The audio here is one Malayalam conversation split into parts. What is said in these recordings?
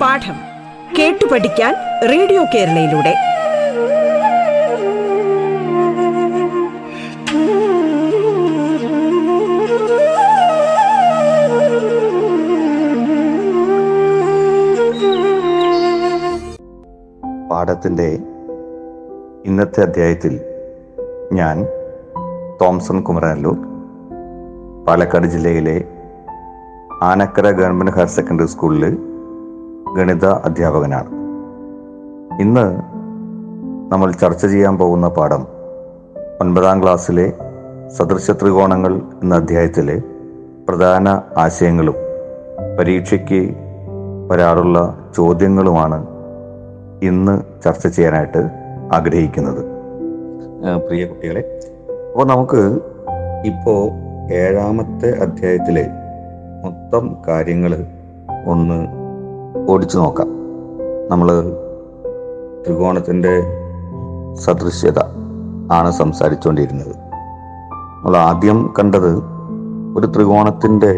പാഠം കേട്ടു പഠിക്കാൻ റേഡിയോ കേരളയിലൂടെ. പാഠത്തിന്റെ ഇന്നത്തെ അധ്യായത്തിൽ ഞാൻ തോംസൺ കുമരനല്ലൂർ പാലക്കാട് ജില്ലയിലെ ആനക്കര ഗവൺമെന്റ് ഹയർ സെക്കൻഡറി സ്കൂളിൽ ഗണിത അധ്യാപകനാണ്. ഇന്ന് നമ്മൾ ചർച്ച ചെയ്യാൻ പോകുന്ന പാഠം ഒൻപതാം ക്ലാസ്സിലെ സദൃശ ത്രികോണങ്ങൾ എന്ന അധ്യായത്തിലെ പ്രധാന ആശയങ്ങളും പരീക്ഷയ്ക്ക് വരാറുള്ള ചോദ്യങ്ങളുമാണ് ഇന്ന് ചർച്ച ചെയ്യാനായിട്ട് ആഗ്രഹിക്കുന്നത്. പ്രിയ കുട്ടികളെ അപ്പോൾ നമുക്ക് ഇപ്പോ ഏഴാമത്തെ അധ്യായത്തിലെ മൊത്തം കാര്യങ്ങൾ ഒന്ന് ഓടിച്ചു നോക്കാം. നമ്മൾ ത്രികോണത്തിന്റെ സദൃശ്യത ആണ് സംസാരിച്ചുകൊണ്ടിരുന്നത് നമ്മൾ ആദ്യം കണ്ടത് ഒരു ത്രികോണത്തിന്റെ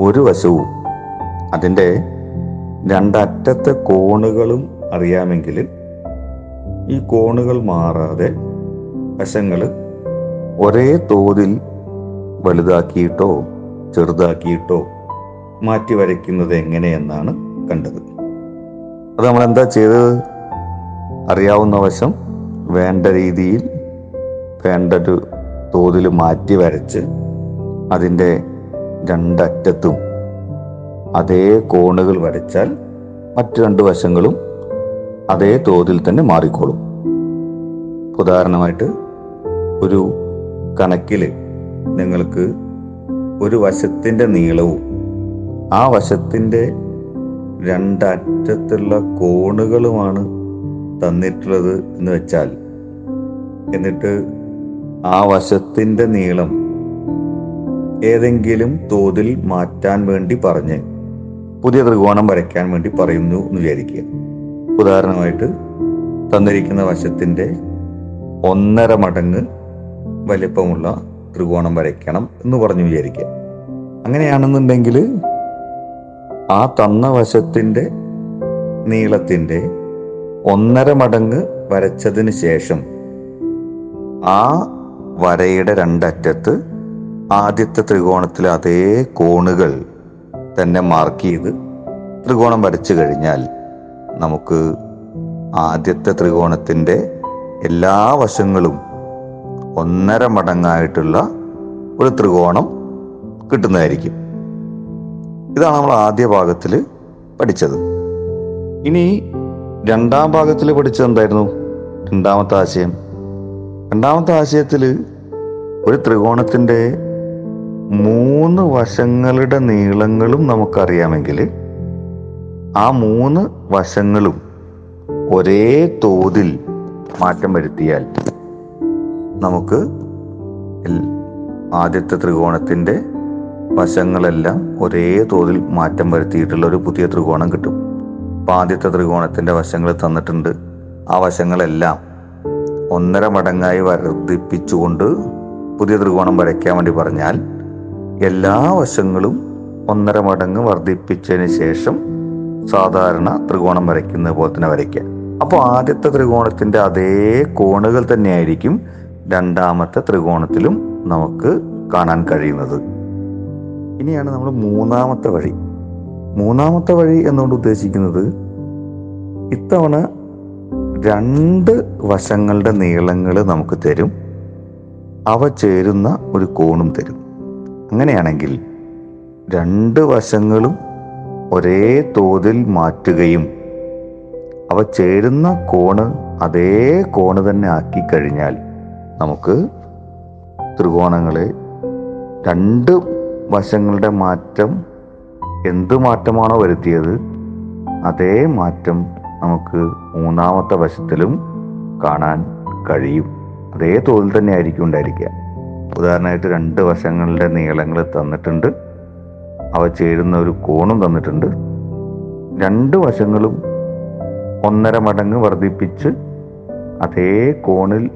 ഒരു വശവും അതിന്റെ രണ്ടറ്റത്തെ കോണുകളും അറിയാമെങ്കിൽ ഈ കോണുകൾ മാറാതെ വശങ്ങൾ ഒരേ തോതിൽ വലുതാക്കിയിട്ടോ ചെറുതാക്കിയിട്ടോ മാറ്റി വരയ്ക്കുന്നത് എങ്ങനെയെന്നാണ് കണ്ടത്. അത് നമ്മൾ എന്താ ചെയ്തത്? അറിയാവുന്ന വശം വേണ്ട രീതിയിൽ വേണ്ട ഒരു തോതിൽ മാറ്റി വരച്ച് അതിന്റെ രണ്ടറ്റത്തും അതേ കോണുകൾ വരച്ചാൽ മറ്റു രണ്ട് വശങ്ങളും അതേ തോതിൽ തന്നെ മാറിക്കോളും. ഉദാഹരണമായിട്ട് ഒരു കണക്കിൽ നിങ്ങൾക്ക് ഒരു വശത്തിന്റെ നീളവും ആ വശത്തിന്റെ രണ്ടറ്റത്തുള്ള കോണുകളുമാണ് തന്നിട്ടുള്ളത് എന്ന് വെച്ചാൽ എന്നിട്ട് ആ വശത്തിന്റെ നീളം ഏതെങ്കിലും തോതിൽ മാറ്റാൻ വേണ്ടി പറഞ്ഞ് പുതിയ ത്രികോണം വരയ്ക്കാൻ വേണ്ടി പറയുന്നു എന്ന് വിചാരിക്കുക. ഉദാഹരണമായിട്ട് തന്നിരിക്കുന്ന വശത്തിന്റെ ഒന്നര മടങ്ങ് വലിപ്പമുള്ള ത്രികോണം വരയ്ക്കണം എന്ന് പറഞ്ഞു വിചാരിക്കുക. അങ്ങനെയാണെന്നുണ്ടെങ്കിൽ ആ തന്ന വശത്തിന്റെ നീളത്തിന്റെ ഒന്നര മടങ്ങ് വരച്ചതിന് ശേഷം ആ വരയുടെ രണ്ടറ്റത്ത് ആദ്യത്തെ ത്രികോണത്തിലെ അതേ കോണുകൾ തന്നെ മാർക്ക് ചെയ്ത് ത്രികോണം വരച്ചു കഴിഞ്ഞാൽ നമുക്ക് ആദ്യത്തെ ത്രികോണത്തിന്റെ എല്ലാ വശങ്ങളും ഒന്നര മടങ്ങായിട്ടുള്ള ഒരു ത്രികോണം കിട്ടുന്നതായിരിക്കും. ഇതാണ് നമ്മൾ ആദ്യ ഭാഗത്തിൽ പഠിച്ചത്. ഇനി രണ്ടാം ഭാഗത്തിൽ പഠിച്ചത് എന്തായിരുന്നു? രണ്ടാമത്തെ ആശയം. രണ്ടാമത്തെ ആശയത്തിൽ ഒരു ത്രികോണത്തിന്റെ മൂന്ന് വശങ്ങളുടെ നീളങ്ങളും നമുക്കറിയാമെങ്കിൽ ആ മൂന്ന് വശങ്ങളും ഒരേ തോതിൽ മാറ്റം വരുത്തിയാൽ നമുക്ക് ആദ്യത്തെ ത്രികോണത്തിന്റെ വശങ്ങളെല്ലാം ഒരേ തോതിൽ മാറ്റം വരുത്തിയിട്ടുള്ള ഒരു പുതിയ ത്രികോണം കിട്ടും. അപ്പം ആദ്യത്തെ ത്രികോണത്തിന്റെ വശങ്ങൾ തന്നിട്ടുണ്ട്. ആ വശങ്ങളെല്ലാം ഒന്നര മടങ്ങായി വർദ്ധിപ്പിച്ചുകൊണ്ട് പുതിയ ത്രികോണം വരയ്ക്കാൻ വേണ്ടി പറഞ്ഞാൽ എല്ലാ വശങ്ങളും ഒന്നര മടങ്ങ് വർദ്ധിപ്പിച്ചതിന് ശേഷം സാധാരണ ത്രികോണം വരയ്ക്കുന്നത് പോലെ തന്നെ വരയ്ക്കുക. അപ്പോൾ ആദ്യത്തെ ത്രികോണത്തിന്റെ അതേ കോണുകൾ തന്നെയായിരിക്കും രണ്ടാമത്തെ ത്രികോണത്തിലും നമുക്ക് കാണാൻ കഴിയുന്നത്. ഇനിയാണ് നമ്മൾ മൂന്നാമത്തെ വഴി. മൂന്നാമത്തെ വഴി എന്നുകൊണ്ട് ഉദ്ദേശിക്കുന്നത് ഇത്തവണ രണ്ട് വശങ്ങളുടെ നീളങ്ങൾ നമുക്ക് തരും. അവ ചേരുന്ന ഒരു കോണും തരും. അങ്ങനെയാണെങ്കിൽ രണ്ട് വശങ്ങളും ഒരേ തോതിൽ മാറ്റുകയും അവ ചേരുന്ന കോണ് അതേ കോണ് തന്നെ ആക്കി കഴിഞ്ഞാൽ നമുക്ക് ത്രികോണങ്ങളെ രണ്ട് വശങ്ങളുടെ മാറ്റം എന്ത് മാറ്റമാണോ വരുത്തിയത് അതേ മാറ്റം നമുക്ക് മൂന്നാമത്തെ വശത്തിലും കാണാൻ കഴിയും. അതേ തോതിൽ തന്നെ ആയിരിക്കും ഉണ്ടായിരിക്കുക. ഉദാഹരണമായിട്ട് രണ്ട് വശങ്ങളുടെ നീളങ്ങൾ തന്നിട്ടുണ്ട്. അവ ചേരുന്ന ഒരു കോണും തന്നിട്ടുണ്ട്. രണ്ട് വശങ്ങളും ഒന്നര മടങ്ങ് വർദ്ധിപ്പിച്ച് അതേ കോണിൽ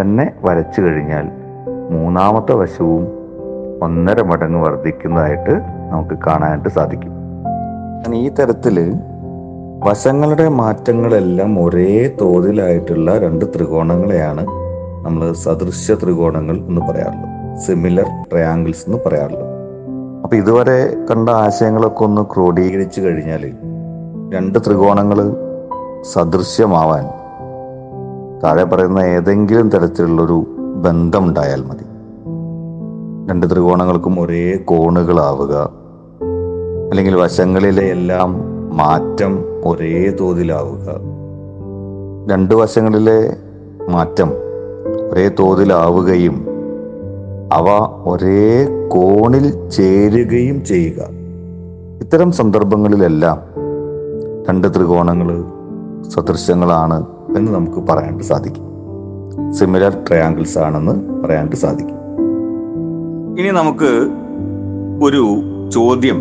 തന്നെ വരച്ചു കഴിഞ്ഞാൽ മൂന്നാമത്തെ വശവും ഒന്നര മടങ്ങ് വർദ്ധിക്കുന്നതായിട്ട് നമുക്ക് കാണാനായിട്ട് സാധിക്കും. ഈ തരത്തിൽ വശങ്ങളുടെ മാറ്റങ്ങളെല്ലാം ഒരേ തോതിലായിട്ടുള്ള രണ്ട് ത്രികോണങ്ങളെയാണ് നമ്മൾ സദൃശ്യ ത്രികോണങ്ങൾ എന്ന് പറയാറുള്ളത്. സിമിലർ ട്രയാങ്കിൾസ് എന്ന് പറയാറുള്ളത്. അപ്പൊ ഇതുവരെ കണ്ട ആശയങ്ങളൊക്കെ ഒന്ന് ക്രോഡീകരിച്ചു കഴിഞ്ഞാൽ രണ്ട് ത്രികോണങ്ങൾ സദൃശ്യമാവാൻ താഴെ പറയുന്ന ഏതെങ്കിലും തരത്തിലുള്ളൊരു ബന്ധമുണ്ടായാൽ മതി. രണ്ട് ത്രികോണങ്ങൾക്കും ഒരേ കോണുകളാവുക. അല്ലെങ്കിൽ വശങ്ങളിലെ എല്ലാം മാറ്റം ഒരേ തോതിലാവുക. രണ്ട് വശങ്ങളിലെ മാറ്റം ഒരേ തോതിലാവുകയും അവ ഒരേ കോണിൽ ചേരുകയും ചെയ്യുക. ഇത്തരം സന്ദർഭങ്ങളിലെല്ലാം രണ്ട് ത്രികോണങ്ങൾ സദൃശ്യങ്ങളാണ് എന്ന് നമുക്ക് പറയാനായിട്ട് സാധിക്കും. സിമിലർ ട്രയാങ്കിൾസ് ആണെന്ന് പറയാനായിട്ട് സാധിക്കും. ഇനി നമുക്ക് ഒരു ചോദ്യം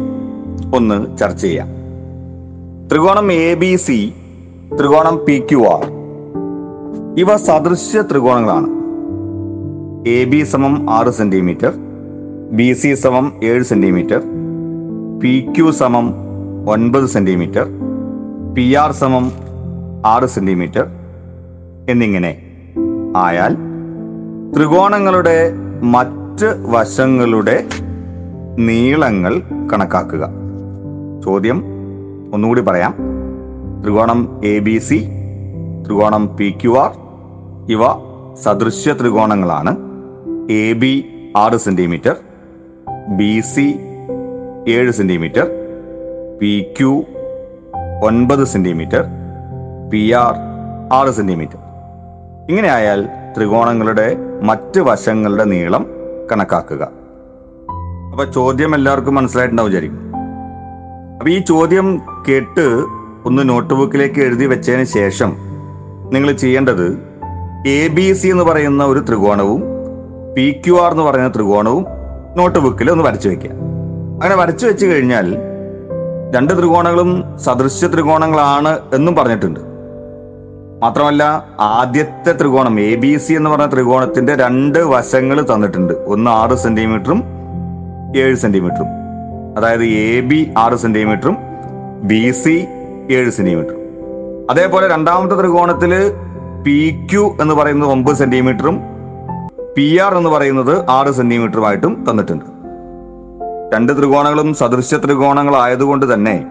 ഒന്ന് ചർച്ച ചെയ്യാം. ത്രികോണം എ ബി സി ത്രികോണം പി ക്യു ആർ ഇവ സദൃശ്യ ത്രികോണങ്ങളാണ്. എ ബി സമം ആറ് സെന്റിമീറ്റർ ബി സി സമം ഏഴ് സെന്റിമീറ്റർ പി ക്യു സമം ഒൻപത് സെന്റിമീറ്റർ പി ആർ സമം ആറ് സെന്റിമീറ്റർ എന്നിങ്ങനെ. ആയാൽ ത്രികോണങ്ങളുടെ മറ്റ് വശങ്ങളുടെ നീളങ്ങൾ കണക്കാക്കുക. ചോദ്യം ഒന്നുകൂടി പറയാം. ത്രികോണം എ ബി സി ത്രികോണം പി ക്യു ആർ ഇവ സദൃശ്യ ത്രികോണങ്ങളാണ്. എ ബി ആറ് സെന്റിമീറ്റർ ബി സി ഏഴ് സെന്റിമീറ്റർ പി ക്യു ഒൻപത് സെന്റിമീറ്റർ പി ആർ ആറ് സെന്റിമീറ്റർ. ഇങ്ങനെ ആയാൽ ത്രികോണങ്ങളുടെ മറ്റ് വശങ്ങളുടെ നീളം കണക്കാക്കുക. അപ്പൊ ചോദ്യം എല്ലാവർക്കും മനസ്സിലായിട്ടുണ്ടാവും വിചാരിക്കും. അപ്പൊ ഈ ചോദ്യം കേട്ട് ഒന്ന് നോട്ട് ബുക്കിലേക്ക് എഴുതി വെച്ചതിന് ശേഷം നിങ്ങൾ ചെയ്യേണ്ടത് എ ബി സി എന്ന് പറയുന്ന ഒരു ത്രികോണവും പി ക്യു ആർ എന്ന് പറയുന്ന ത്രികോണവും നോട്ട് ബുക്കിൽ ഒന്ന് വരച്ചു വെക്കുക. അങ്ങനെ വരച്ചു വെച്ച് കഴിഞ്ഞാൽ രണ്ട് ത്രികോണങ്ങളും സദൃശ്യ ത്രികോണങ്ങളാണ് എന്നും പറഞ്ഞിട്ടുണ്ട്. മാത്രമല്ല ആദ്യത്തെ ത്രികോണം എ ബി സി എന്ന് പറഞ്ഞ ത്രികോണത്തിന്റെ രണ്ട് വശങ്ങൾ തന്നിട്ടുണ്ട്. ഒന്ന് ആറ് സെന്റിമീറ്ററും ഏഴ് സെന്റിമീറ്ററും. അതായത് എ ബി ആറ് സെന്റിമീറ്ററും ബി സി ഏഴ് സെന്റിമീറ്ററും. അതേപോലെ രണ്ടാമത്തെ ത്രികോണത്തിൽ പി ക്യു എന്ന് പറയുന്നത് ഒമ്പത് സെന്റിമീറ്ററും പി ആർ എന്ന് പറയുന്നത് ആറ് സെന്റിമീറ്ററുമായിട്ടും തന്നിട്ടുണ്ട്. രണ്ട് ത്രികോണങ്ങളും സദൃശ്യ ത്രികോണങ്ങളായതുകൊണ്ട് തന്നെ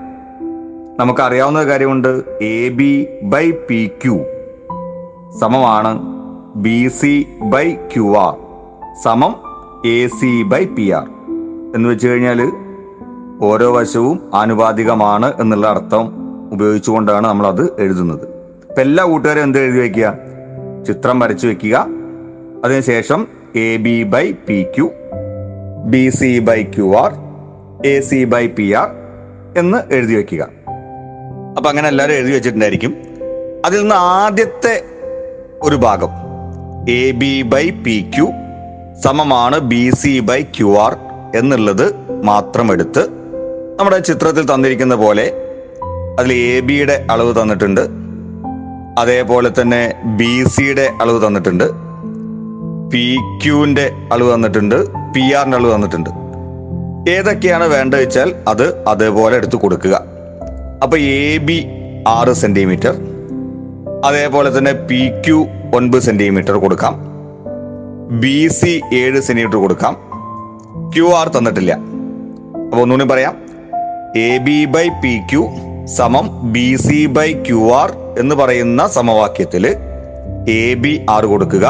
നമുക്കറിയാവുന്ന കാര്യമുണ്ട്. A B by P Q സമമാണ് B C by Q R സമം A C by P R എന്ന് വെച്ച് കഴിഞ്ഞാൽ ഓരോ വശവും ആനുപാതികമാണ് എന്നുള്ള അർത്ഥം ഉപയോഗിച്ചുകൊണ്ടാണ് നമ്മൾ അത് എഴുതുന്നത്. ഇപ്പം എല്ലാ കൂട്ടുകാരും എന്ത് എഴുതി വയ്ക്കുക ചിത്രം വരച്ചു വെക്കുക. അതിനുശേഷം A B by P Q B C by Q R A C by P R എന്ന് എഴുതി വെക്കുക. അപ്പൊ അങ്ങനെ എല്ലാവരും എഴുതി വെച്ചിട്ടുണ്ടായിരിക്കും. അതിൽ നിന്ന് ആദ്യത്തെ ഒരു ഭാഗം. A B by P Q സമമാണ് B C by Q R എന്നുള്ളത് മാത്രം എടുത്ത് നമ്മുടെ ചിത്രത്തിൽ തന്നിരിക്കുന്ന പോലെ അതിൽ എ ബിയുടെ അളവ് തന്നിട്ടുണ്ട്. അതേപോലെ തന്നെ ബി സിയുടെ അളവ് തന്നിട്ടുണ്ട്. പി ക്യുവിന്റെ അളവ് തന്നിട്ടുണ്ട്. പി ആറിന്റെ അളവ് തന്നിട്ടുണ്ട്. ഏതൊക്കെയാണ് വേണ്ടത് വെച്ചാൽ അത് അതേപോലെ എടുത്ത് കൊടുക്കുക. അപ്പൊ എ ബി ആറ് സെന്റിമീറ്റർ അതേപോലെ തന്നെ പി ക്യു ഒൻപത് സെന്റിമീറ്റർ കൊടുക്കാം. ബി സി ഏഴ് സെന്റിമീറ്റർ കൊടുക്കാം. ക്യു ആർ തന്നിട്ടില്ല. അപ്പൊ ഒന്നുകൂടി പറയാം. A B by P Q സമം B C by Q R എന്ന് പറയുന്ന സമവാക്യത്തിൽ എ ബി ആറ് കൊടുക്കുക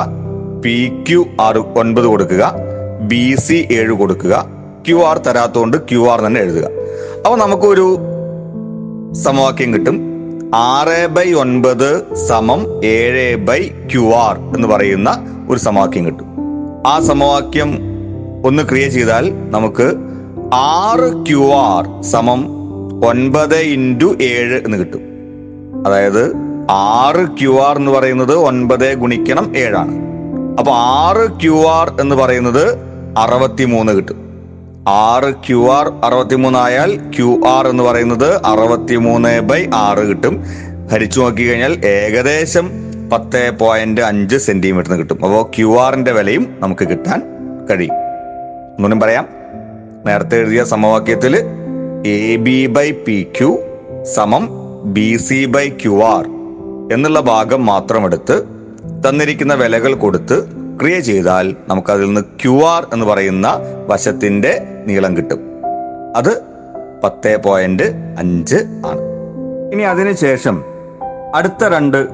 പി ക്യു ആറ് ഒൻപത് കൊടുക്കുക ബി സി ഏഴ് കൊടുക്കുക ക്യു ആർ തരാത്തോണ്ട് ക്യു ആർ തന്നെ എഴുതുക. അപ്പൊ നമുക്കൊരു സമവാക്യം കിട്ടും. ആറ് ബൈ ഒൻപത് സമം ഏഴ് ബൈ ക്യു ആർ എന്ന് പറയുന്ന ഒരു സമവാക്യം കിട്ടും. ആ സമവാക്യം ഒന്ന് ക്രിയ ചെയ്താൽ നമുക്ക് ആറ് ക്യു ആർ സമം ഒൻപത് ഇന്റു ഏഴ് എന്ന് കിട്ടും. അതായത് ആറ് ക്യു ആർ എന്ന് പറയുന്നത് ഒൻപത് ഗുണിക്കണം ഏഴാണ്. അപ്പൊ ആറ് ക്യു ആർ എന്ന് പറയുന്നത് അറുപത്തിമൂന്ന് കിട്ടും. ആറ് ക്യു ആർ അറുപത്തിമൂന്ന് ആയാൽ ക്യു ആർ എന്ന് പറയുന്നത് അറുപത്തിമൂന്ന് ബൈ ആറ് കിട്ടും. ഹരിച്ചു നോക്കി കഴിഞ്ഞാൽ ഏകദേശം പത്ത് പോയിന്റ് അഞ്ച് സെന്റിമീറ്ററിന് കിട്ടും. അപ്പോൾ ക്യു ആറിന്റെ വിലയും നമുക്ക് കിട്ടാൻ കഴിയും. ഒന്നും പറയാം. നേരത്തെ എഴുതിയ സമവാക്യത്തിൽ A B by P Q സമം B C by Q R എന്നുള്ള ഭാഗം മാത്രം എടുത്ത് തന്നിരിക്കുന്ന വിലകൾ കൊടുത്ത് ക്രിയ ചെയ്താൽ നമുക്ക് അതിൽ നിന്ന് ക്യു ആർ എന്ന് പറയുന്ന വശത്തിന്റെ നീളം കിട്ടും. അത് പത്ത് പോയിന്റ് അഞ്ച് ആണ്. ഇനി അതിനുശേഷം അടുത്ത രണ്ട്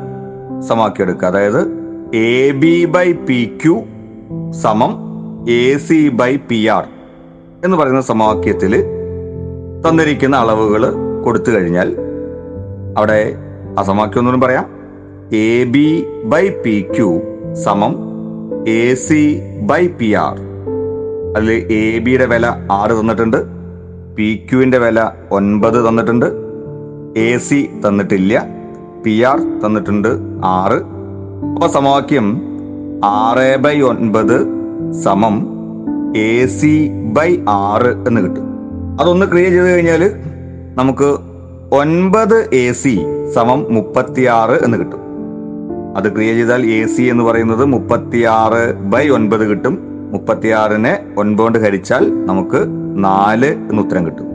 സമവാക്യം എടുക്കുക അതായത് A B by P Q സമം A C by P R എന്ന് പറയുന്ന സമവാക്യത്തിൽ തന്നിരിക്കുന്ന അളവുകൾ കൊടുത്തു കഴിഞ്ഞാൽ അവിടെ ആ സമവാക്യം ഒന്നും പറയാം. A B by P Q സമം A C by P R അതിൽ എ ബിയുടെ വില ആറ് തന്നിട്ടുണ്ട്. പി ക്യുവിന്റെ വില ഒൻപത് തന്നിട്ടുണ്ട്. എ സി തന്നിട്ടില്ല. പി ആർ തന്നിട്ടുണ്ട് ആറ്. അപ്പൊ സമവാക്യം ആറ് ബൈ ഒൻപത് സമം എ സി ബൈ ആറ് എന്ന് കിട്ടും. അതൊന്ന് ക്രിയ ചെയ്ത് കഴിഞ്ഞാൽ നമുക്ക് ഒൻപത് എ സി സമം മുപ്പത്തിയാറ് എന്ന് കിട്ടും. അത് ക്രിയ ചെയ്താൽ എ സി എന്ന് പറയുന്നത് മുപ്പത്തിയാറ് ബൈ ഒൻപത് കിട്ടും. മുപ്പത്തിയാറിനെ ഒൻപത് ഹരിച്ചാൽ നമുക്ക് നാല് എന്ന് ഉത്തരം കിട്ടും.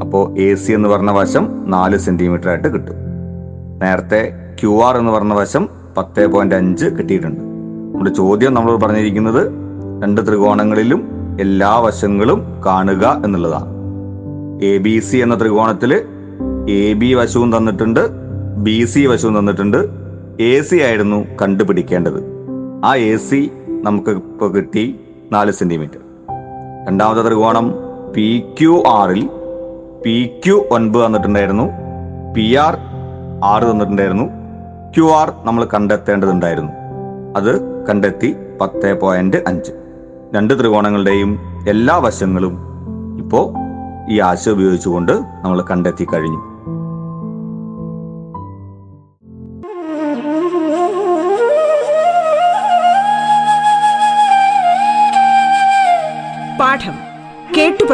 അപ്പോൾ എ സി എന്ന് പറഞ്ഞ വശം നാല് സെന്റിമീറ്റർ ആയിട്ട് കിട്ടും. നേരത്തെ ക്യു ആർ എന്ന് പറഞ്ഞ വശം പത്ത് പോയിന്റ് അഞ്ച് കിട്ടിയിട്ടുണ്ട്. നമ്മുടെ ചോദ്യം നമ്മൾ പറഞ്ഞിരിക്കുന്നത് രണ്ട് ത്രികോണങ്ങളിലും എല്ലാ വശങ്ങളും കാണുക എന്നുള്ളതാണ്. എ ബി സി എന്ന ത്രികോണത്തിൽ എ ബി വശവും തന്നിട്ടുണ്ട് ബി സി വശവും തന്നിട്ടുണ്ട് എ സി ആയിരുന്നു കണ്ടുപിടിക്കേണ്ടത്. ആ എ സി നമുക്ക് ഇപ്പോൾ കിട്ടി നാല് സെന്റിമീറ്റർ. രണ്ടാമത്തെ ത്രികോണം പി ക്യു ആറിൽ പി ക്യു ഒൻപത് തന്നിട്ടുണ്ടായിരുന്നു. പി ആർ ആറ് തന്നിട്ടുണ്ടായിരുന്നു. ക്യു ആർ നമ്മൾ കണ്ടെത്തേണ്ടതുണ്ടായിരുന്നു. അത് കണ്ടെത്തി പത്ത് പോയിന്റ് അഞ്ച്. രണ്ട് ത്രികോണങ്ങളുടെയും എല്ലാ വശങ്ങളും ഇപ്പോൾ ഈ ആശ ഉപയോഗിച്ചുകൊണ്ട് നമ്മൾ കണ്ടെത്തി കഴിഞ്ഞു.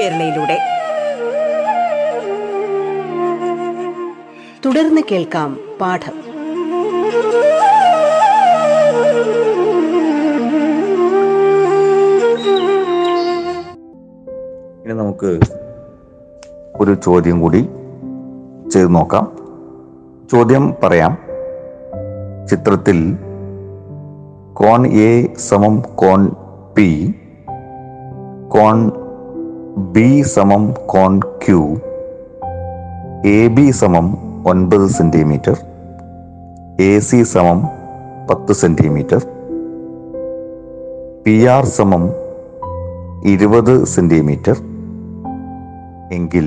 കേരളയിലൂടെ. തുടർന്ന് കേൾക്കാം പാഠം. ഇനി നമുക്ക് ഒരു ചോദ്യം കൂടി ചെയ്ത് നോക്കാം. ചോദ്യം പറയാം. ചിത്രത്തിൽ കോൺ എ സമം കോൺ പി കോൺ ബി സമം കോൺ ക്യൂ എ ബി സമം ഒൻപത് സെന്റിമീറ്റർ എ സി സമം പത്ത് സെന്റിമീറ്റർ പി ആർ സമം ഇരുപത് സെന്റിമീറ്റർ എങ്കിൽ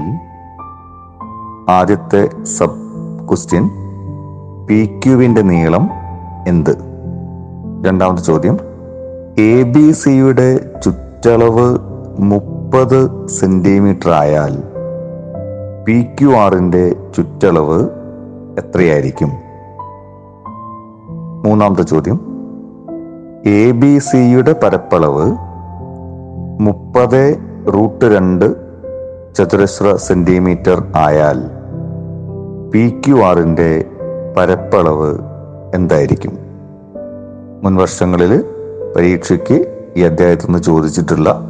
ആദ്യത്തെ സബ് ക്വസ്റ്റ്യൻ പി ക്യുവിന്റെ നീളം എന്ത്? രണ്ടാമത്തെ ചോദ്യം എ ബി സിയുടെ ചുറ്റളവ് മുപ്പത് സെന്റിമീറ്റർ ആയാൽ പി ക്യു ആറിന്റെ ചുറ്റളവ് എത്രയായിരിക്കും? മൂന്നാമത്തെ ചോദ്യം. എ ബി സിയുടെ പരപ്പളവ് മുപ്പത് റൂട്ട് രണ്ട് ചതുരശ്ര സെന്റിമീറ്റർ ആയാൽ പി ക്യു ആറിന്റെ പരപ്പളവ് എന്തായിരിക്കും? മുൻവർഷങ്ങളിൽ പരീക്ഷയ്ക്ക് ഈ അധ്യായത്തിൽ നിന്ന് ചോദിച്ചിട്ടുള്ള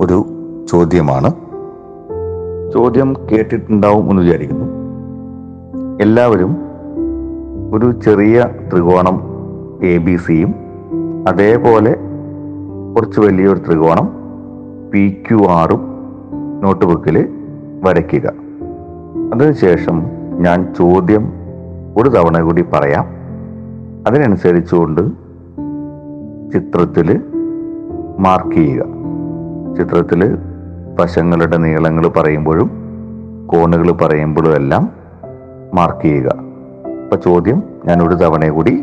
ഒരു ചോദ്യമാണ്. ചോദ്യം കേട്ടിട്ടുണ്ടാവും എന്ന് വിചാരിക്കുന്നു. എല്ലാവരും ഒരു ചെറിയ ത്രികോണം എ ബി സിയും അതേപോലെ കുറച്ച് വലിയൊരു ത്രികോണം പി ക്യു ആറും നോട്ട് ബുക്കിൽ വരയ്ക്കുക. അതിനുശേഷം ഞാൻ ചോദ്യം ഒരു തവണ കൂടി പറയാം. അതിനനുസരിച്ചുകൊണ്ട് ചിത്രത്തിൽ മാർക്ക് ചെയ്യുക. ചിത്രത്തിൽ വശങ്ങളുടെ നീളങ്ങൾ പറയുമ്പോഴും കോണുകൾ പറയുമ്പോഴും എല്ലാം മാർക്ക് ചെയ്യുക. അപ്പൊ ചോദ്യം ഞാൻ ഒരു തവണ കൂടി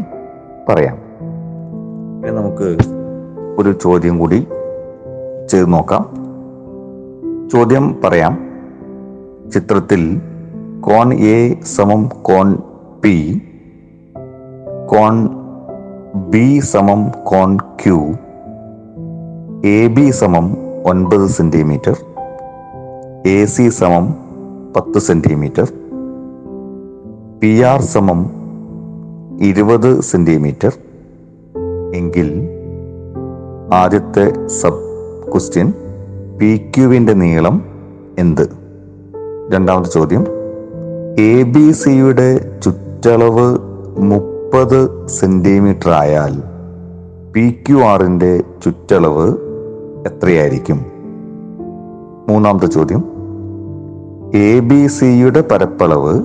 പറയാം. നമുക്ക് ഒരു ചോദ്യം കൂടി ചെയ്ത് നോക്കാം. ചോദ്യം പറയാം. ചിത്രത്തിൽ കോൺ എ സമം കോൺ പി കോൺ ബി സമം കോൺ ക്യൂ എ ബി സമം ഒൻപത് സെന്റിമീറ്റർ എ സി സമം പത്ത് സെന്റിമീറ്റർ പി ആർ സമം ഇരുപത് സെന്റിമീറ്റർ എങ്കിൽ ആദ്യത്തെ സബ് ക്വസ്റ്റ്യൻ പി ക്യുവിന്റെ നീളം എന്ത്? രണ്ടാമത്തെ ചോദ്യം എ ബി സിയുടെ ചുറ്റളവ് മുപ്പത് സെന്റിമീറ്റർ ആയാൽ പി ക്യു ആറിന്റെ ചുറ്റളവ് എത്രയായിരിക്കും? മൂന്നാമത്തെ ചോദ്യം. എ ബി സിയുടെ പരപ്പളവ്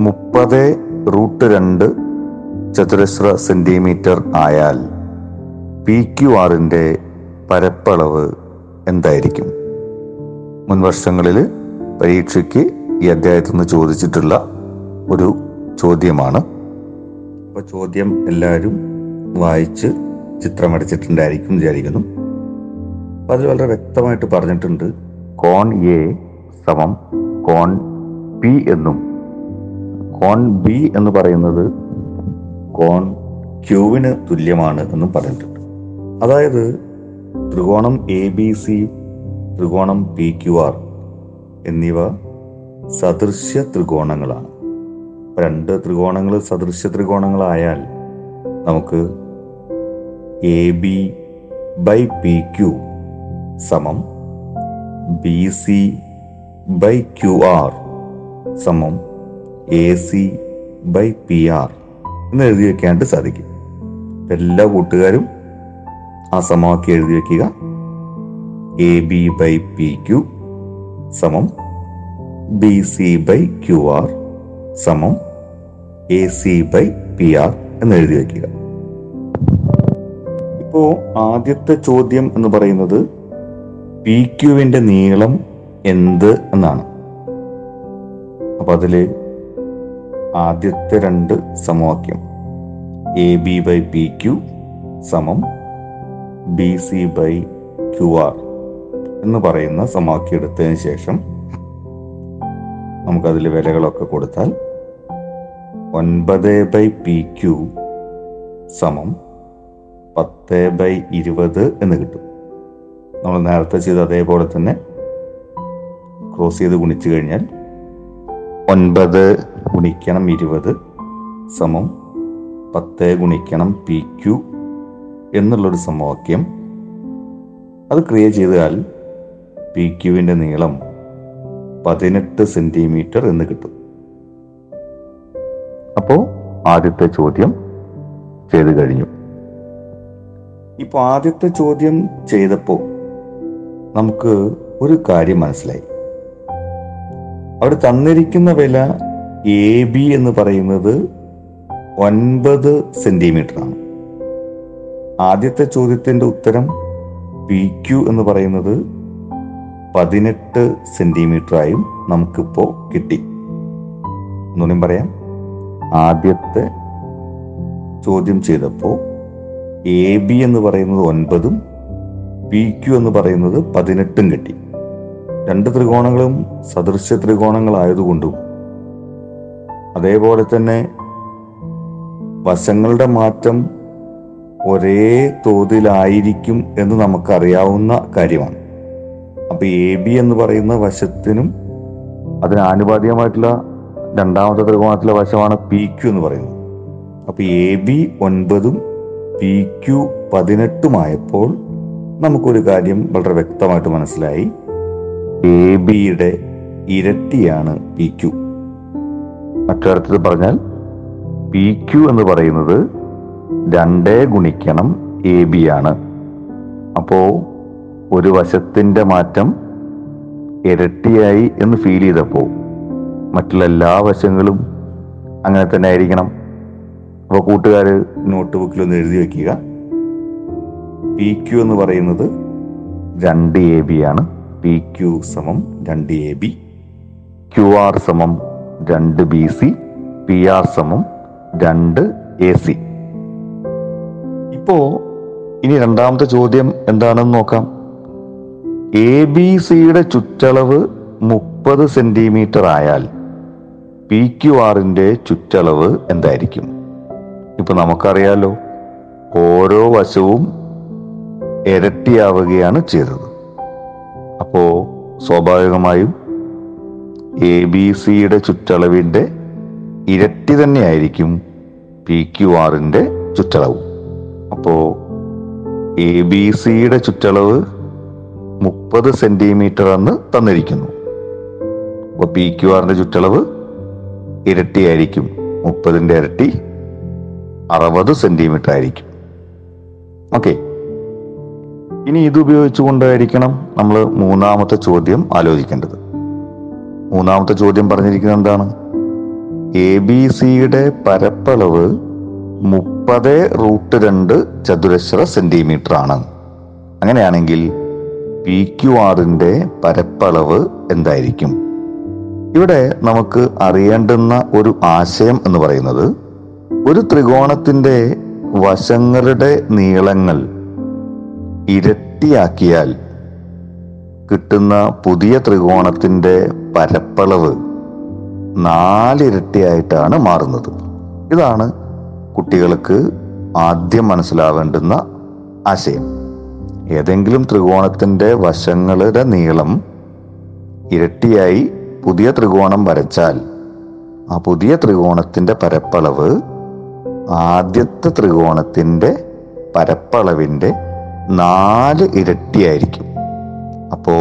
മുപ്പത് റൂട്ട് രണ്ട് ചതുരശ്ര സെന്റിമീറ്റർ ആയാൽ പി ക്യു ആറിന്റെ പരപ്പളവ് എന്തായിരിക്കും? മുൻ വർഷങ്ങളിൽ പരീക്ഷയ്ക്ക് ഈ അധ്യായത്തിൽ നിന്ന് ചോദിച്ചിട്ടുള്ള ഒരു ചോദ്യമാണ്. അപ്പോൾ ചോദ്യം എല്ലാവരും വായിച്ച് ചിത്രമടിച്ചിട്ടുണ്ടായിരിക്കും വിചാരിക്കുന്നു. അപ്പൊ അതിൽ വളരെ വ്യക്തമായിട്ട് പറഞ്ഞിട്ടുണ്ട് കോൺ എ സമം കോൺ പി എന്നും. കോൺ ബി എന്ന് പറയുന്നത് കോൺ ക്യൂവിന് തുല്യമാണ് എന്നും പറഞ്ഞിട്ടുണ്ട്. അതായത് ത്രികോണം എ ബി സി ത്രികോണം പി ക്യു ആർ എന്നിവ സദൃശ്യ ത്രികോണങ്ങളാണ്. രണ്ട് ത്രികോണങ്ങൾ സദൃശ്യ ത്രികോണങ്ങളായാൽ നമുക്ക് A B by P Q സമം B C by Q R സമം A C by P R എന്ന് എഴുതി വെക്കാനായിട്ട് സാധിക്കും. എല്ലാ കൂട്ടുകാരും ആ സമവാക്യം എഴുതി വെക്കുക. A B by P Q സമം B C by Q R സമം A C by P R എന്ന് എഴുതി വെക്കുക. ഇപ്പോ ആദ്യത്തെ ചോദ്യം എന്ന് പറയുന്നത് പി ക്യുവിന്റെ നീളം എന്ത് എന്നാണ്. അപ്പൊ അതിൽ ആദ്യത്തെ രണ്ട് സമവാക്യം. A B by P Q സമം B C by Q R എന്ന് പറയുന്ന സമവാക്യം എടുത്തതിന് ശേഷം നമുക്കതിൽ വിലകളൊക്കെ കൊടുത്താൽ ഒൻപത് ബൈ പി ക്യു സമം പത്ത് ബൈ ഇരുപത് എന്ന് കിട്ടും. നമ്മൾ നേരത്തെ ചെയ്ത അതേപോലെ തന്നെ ക്രോസ് ചെയ്ത് ഗുണിച്ചു കഴിഞ്ഞാൽ ഒൻപത് ഗുണിക്കണം ഇരുപത് സമം പത്ത് ഗുണിക്കണം പി ക്യു എന്നുള്ളൊരു സമവാക്യം അത് ക്രിയേറ്റ് ചെയ്താൽ പി ക്യുവിന്റെ നീളം പതിനെട്ട് സെന്റിമീറ്റർ എന്ന് കിട്ടും. അപ്പോൾ ആദ്യത്തെ ചോദ്യം ചെയ്തു കഴിഞ്ഞു. ഇപ്പോൾ ആദ്യത്തെ ചോദ്യം ചെയ്തപ്പോ നമുക്ക് ഒരു കാര്യം മനസ്സിലായി. അവിടെ തന്നിരിക്കുന്ന വില എ ബി എന്ന് പറയുന്നത് ഒൻപത് സെന്റിമീറ്റർ ആണ് ആദ്യത്തെ ചോദ്യത്തിന്റെ ഉത്തരം പി ക്യു എന്ന് പറയുന്നത് പതിനെട്ട് സെന്റിമീറ്ററായും നമുക്കിപ്പോ കിട്ടി. ഒന്നുകൂടി പറയാം. ആദ്യത്തെ ചോദ്യം ചെയ്തപ്പോ എ ബി എന്ന് പറയുന്നത് ഒൻപതും പി ക്യു എന്ന് പറയുന്നത് പതിനെട്ടും കിട്ടി. രണ്ട് ത്രികോണങ്ങളും സദൃശ്യ ത്രികോണങ്ങളായതുകൊണ്ടും അതേപോലെ തന്നെ വശങ്ങളുടെ മാറ്റം ഒരേ തോതിലായിരിക്കും എന്ന് നമുക്കറിയാവുന്ന കാര്യമാണ്. അപ്പൊ എ ബി എന്ന് പറയുന്ന വശത്തിനും അതിന് ആനുപാതികമായിട്ടുള്ള രണ്ടാമത്തെ ത്രികോണത്തിലെ വശമാണ് പി ക്യു എന്ന് പറയുന്നത്. അപ്പൊ എ ബി ഒൻപതും പി ക്യു പതിനെട്ടുമായപ്പോൾ നമുക്കൊരു കാര്യം വളരെ വ്യക്തമായിട്ട് മനസ്സിലായി. എ ബിയുടെ ഇരട്ടിയാണ് പി ക്യു മറ്റൊരർത്ഥത്തിൽ പറഞ്ഞാൽ പി ക്യു എന്ന് പറയുന്നത് രണ്ടേ ഗുണിക്കണം എ ബി ആണ്. അപ്പോ ഒരു വശത്തിന്റെ മാറ്റം ഇരട്ടിയായി എന്ന് ഫീൽ ചെയ്തപ്പോ മറ്റുള്ള എല്ലാ വശങ്ങളും അങ്ങനെ തന്നെ ആയിരിക്കണം. അപ്പൊ കൂട്ടുകാർ നോട്ട് ബുക്കിൽ ഒന്ന് എഴുതി വെക്കുക. പി ക്യു എന്ന് പറയുന്നത് രണ്ട് എ ബി ആണ്. പി ക്യു സമം രണ്ട് എ ബി ക്യു ആർ സമം രണ്ട് ബി സി പി ആർ സമം രണ്ട് എ സി ഇപ്പോ ഇനി രണ്ടാമത്തെ ചോദ്യം എന്താണെന്ന് നോക്കാം. എ ബി സിയുടെ ചുറ്റളവ് മുപ്പത് സെന്റിമീറ്റർ ആയാൽ പി ക്യു ആറിന്റെ ചുറ്റളവ് എന്തായിരിക്കും? ഇപ്പൊ നമുക്കറിയാലോ ഓരോ വശവും ഇരട്ടിയാവുകയാണ് ചെയ്തത്. അപ്പോൾ സ്വാഭാവികമായും എ ബി സിയുടെ ചുറ്റളവിന്റെ ഇരട്ടി തന്നെയായിരിക്കും പി ക്യു ആറിന്റെ ചുറ്റളവ്. അപ്പോൾ എ ബി സിയുടെ ചുറ്റളവ് മുപ്പത് സെന്റിമീറ്റർ എന്ന് തന്നിരിക്കുന്നു. അപ്പോൾ പി ക്യു ആറിന്റെ ചുറ്റളവ് ഇരട്ടിയായിരിക്കും. മുപ്പതിന്റെ ഇരട്ടി അറുപത് സെന്റിമീറ്റർ ആയിരിക്കും. ഓക്കെ. ഇനി ഇത് ഉപയോഗിച്ചുകൊണ്ടായിരിക്കണം നമ്മൾ മൂന്നാമത്തെ ചോദ്യം ആലോചിക്കേണ്ടത്. മൂന്നാമത്തെ ചോദ്യം പറഞ്ഞിരിക്കുന്നത് എന്താണ്? എ ബി സിയുടെ പരപ്പളവ് മുപ്പത് റൂട്ട് രണ്ട് ചതുരശ്ര സെന്റിമീറ്റർ ആണ്. അങ്ങനെയാണെങ്കിൽ പി ക്യു ആറിന്റെ പരപ്പളവ് എന്തായിരിക്കും? ഇവിടെ നമുക്ക് അറിയേണ്ടുന്ന ഒരു ആശയം എന്ന് പറയുന്നത് ഒരു ത്രികോണത്തിന്റെ വശങ്ങളുടെ നീളങ്ങൾ ഇരട്ടിയാക്കിയാൽ കിട്ടുന്ന പുതിയ ത്രികോണത്തിന്റെ പരപ്പളവ് നാലിരട്ടിയായിട്ടാണ് മാറുന്നത്. ഇതാണ് കുട്ടികൾക്ക് ആദ്യം മനസ്സിലാവേണ്ടുന്ന ആശയം. ഏതെങ്കിലും ത്രികോണത്തിന്റെ വശങ്ങളുടെ നീളം ഇരട്ടിയായി പുതിയ ത്രികോണം വരച്ചാൽ ആ പുതിയ ത്രികോണത്തിന്റെ പരപ്പളവ് ആദ്യത്തെ ത്രികോണത്തിന്റെ പരപ്പളവിന്റെ നാല് ഇരട്ടിയായിരിക്കും. അപ്പോ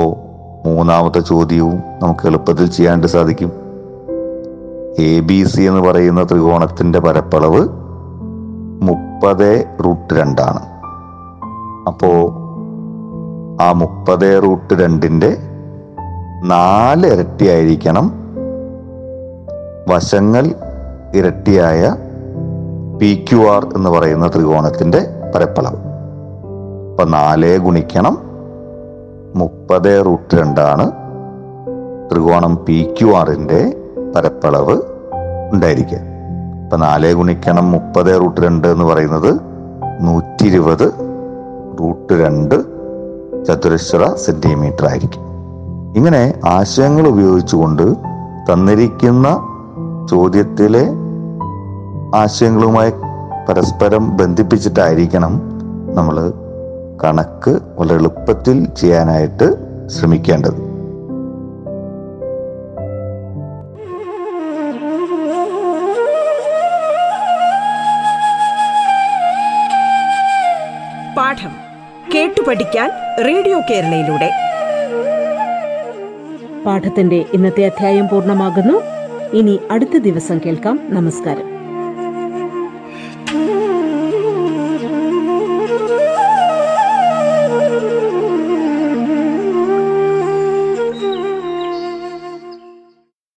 മൂന്നാമത്തെ ചോദ്യവും നമുക്ക് എളുപ്പത്തിൽ ചെയ്യാണ്ട് സാധിക്കും. എ ബി സി എന്ന് പറയുന്ന ത്രികോണത്തിന്റെ പരപ്പളവ് മുപ്പത് റൂട്ട് രണ്ടാണ്. അപ്പോ ആ മുപ്പത് റൂട്ട് രണ്ടിന്റെ നാല് ഇരട്ടിയായിരിക്കണം. വശങ്ങൾ ഇരട്ടിയായ പി ക്യു ആർ എന്ന് പറയുന്ന ത്രികോണത്തിന്റെ പരപ്പളവ്. അപ്പൊ നാല് ഗുണിക്കണം മുപ്പത് റൂട്ട് രണ്ടാണ്. ത്രികോണം പി ക്യു ആറിന്റെ പരപ്പളവ് ഉണ്ടായിരിക്കുക. അപ്പൊ നാല് ഗുണിക്കണം മുപ്പത് റൂട്ട് രണ്ട് എന്ന് പറയുന്നത് നൂറ്റി ഇരുപത് റൂട്ട് രണ്ട് ചതുരശ്ര സെന്റിമീറ്റർ ആയിരിക്കും. ഇങ്ങനെ ആശയങ്ങൾ ഉപയോഗിച്ചുകൊണ്ട് തന്നിരിക്കുന്ന ചോദ്യത്തിലെ ആശയങ്ങളുമായി പരസ്പരം ബന്ധിപ്പിച്ചിട്ടായിരിക്കണം നമ്മൾ കണക്ക് വളരെ എളുപ്പത്തിൽ ചെയ്യാനായിട്ട് ശ്രമിക്കേണ്ടത്. പാഠം കേട്ടു പഠിക്കാൻ റേഡിയോ കേരളയിലൂടെ. പാഠത്തിന്റെ ഇന്നത്തെ അധ്യായം പൂർണമാകുന്നു. ഇനി അടുത്ത ദിവസം കേൾക്കാം. നമസ്കാരം.